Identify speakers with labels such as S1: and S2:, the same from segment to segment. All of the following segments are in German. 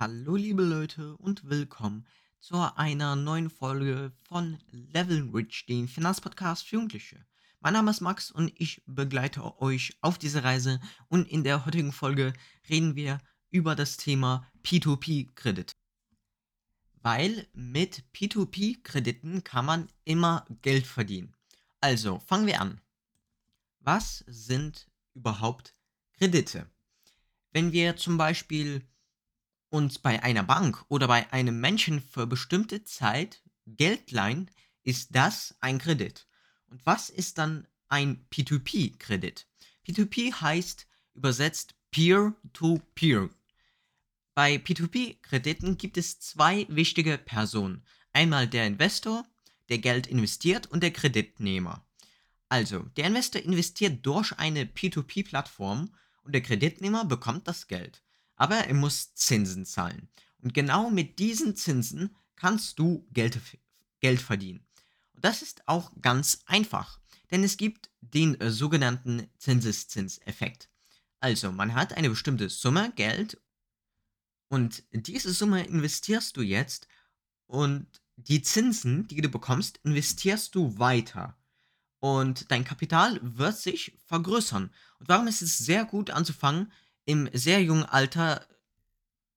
S1: Hallo liebe Leute und willkommen zu einer neuen Folge von Level Rich, dem Finanzpodcast für Jugendliche. Mein Name ist Max und ich begleite euch auf diese Reise und in der heutigen Folge reden wir über das Thema P2P-Kredit. Weil mit P2P-Krediten kann man immer Geld verdienen. Also fangen wir an. Was sind überhaupt Kredite? Wenn wir zum Beispiel uns bei einer Bank oder bei einem Menschen für bestimmte Zeit Geld leihen, ist das ein Kredit. Und was ist dann ein P2P-Kredit? P2P heißt übersetzt Peer-to-Peer. Bei P2P-Krediten gibt es zwei wichtige Personen. Einmal der Investor, der Geld investiert, und der Kreditnehmer. Also, der Investor investiert durch eine P2P-Plattform und der Kreditnehmer bekommt das Geld aber er muss Zinsen zahlen. Und genau mit diesen Zinsen kannst du Geld, Geld verdienen. Und das ist auch ganz einfach, denn es gibt den äh, sogenannten Zinseszinseffekt. Also man hat eine bestimmte Summe Geld und diese Summe investierst du jetzt und die Zinsen, die du bekommst, investierst du weiter. Und dein Kapital wird sich vergrößern. Und warum ist es sehr gut anzufangen, im sehr jungen Alter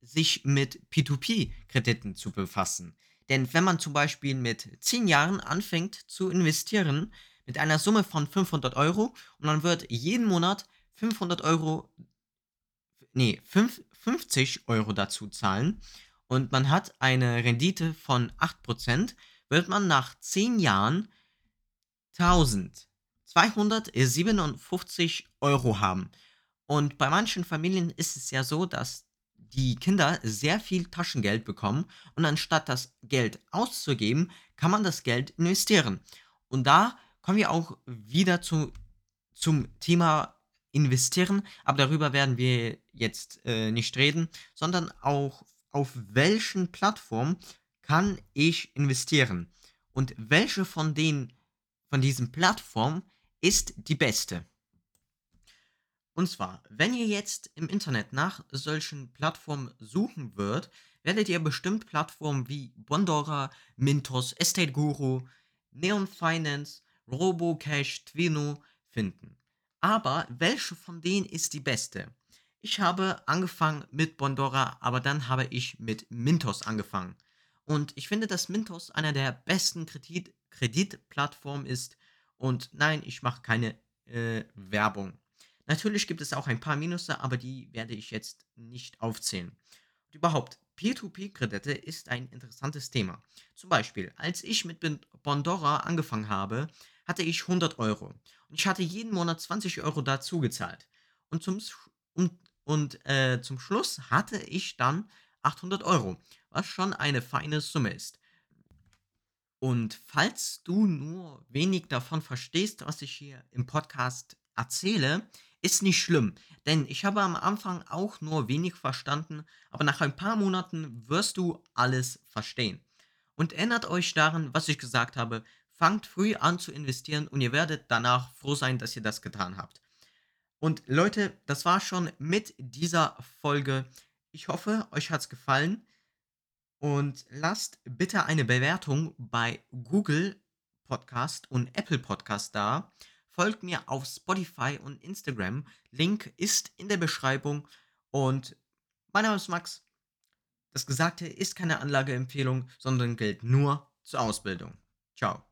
S1: sich mit P2P-Krediten zu befassen. Denn wenn man zum Beispiel mit 10 Jahren anfängt zu investieren mit einer Summe von 500 Euro und man wird jeden Monat 500 Euro, nee, 5, 50 Euro dazu zahlen und man hat eine Rendite von 8%, wird man nach 10 Jahren 1257 Euro haben. Und bei manchen Familien ist es ja so, dass die Kinder sehr viel Taschengeld bekommen und anstatt das Geld auszugeben, kann man das Geld investieren. Und da kommen wir auch wieder zu, zum Thema investieren, aber darüber werden wir jetzt äh, nicht reden, sondern auch auf welchen Plattformen kann ich investieren und welche von den von diesen Plattformen ist die beste. Und zwar, wenn ihr jetzt im Internet nach solchen Plattformen suchen würdet, werdet ihr bestimmt Plattformen wie Bondora, Mintos, Estate Guru, Neon Finance, Robocash, Twino finden. Aber welche von denen ist die beste? Ich habe angefangen mit Bondora, aber dann habe ich mit Mintos angefangen. Und ich finde, dass Mintos einer der besten Kredit Kreditplattformen ist. Und nein, ich mache keine äh, Werbung. Natürlich gibt es auch ein paar Minusse, aber die werde ich jetzt nicht aufzählen. Und überhaupt, Peer-to-Peer-Kredite ist ein interessantes Thema. Zum Beispiel, als ich mit Bondora angefangen habe, hatte ich 100 Euro. Und ich hatte jeden Monat 20 Euro dazu gezahlt. Und zum, und, und, äh, zum Schluss hatte ich dann 800 Euro, was schon eine feine Summe ist. Und falls du nur wenig davon verstehst, was ich hier im Podcast erzähle, ist nicht schlimm, denn ich habe am Anfang auch nur wenig verstanden, aber nach ein paar Monaten wirst du alles verstehen. Und erinnert euch daran, was ich gesagt habe, fangt früh an zu investieren und ihr werdet danach froh sein, dass ihr das getan habt. Und Leute, das war schon mit dieser Folge. Ich hoffe, euch hat es gefallen. Und lasst bitte eine Bewertung bei Google Podcast und Apple Podcast da. Folgt mir auf Spotify und Instagram. Link ist in der Beschreibung. Und mein Name ist Max. Das Gesagte ist keine Anlageempfehlung, sondern gilt nur zur Ausbildung. Ciao.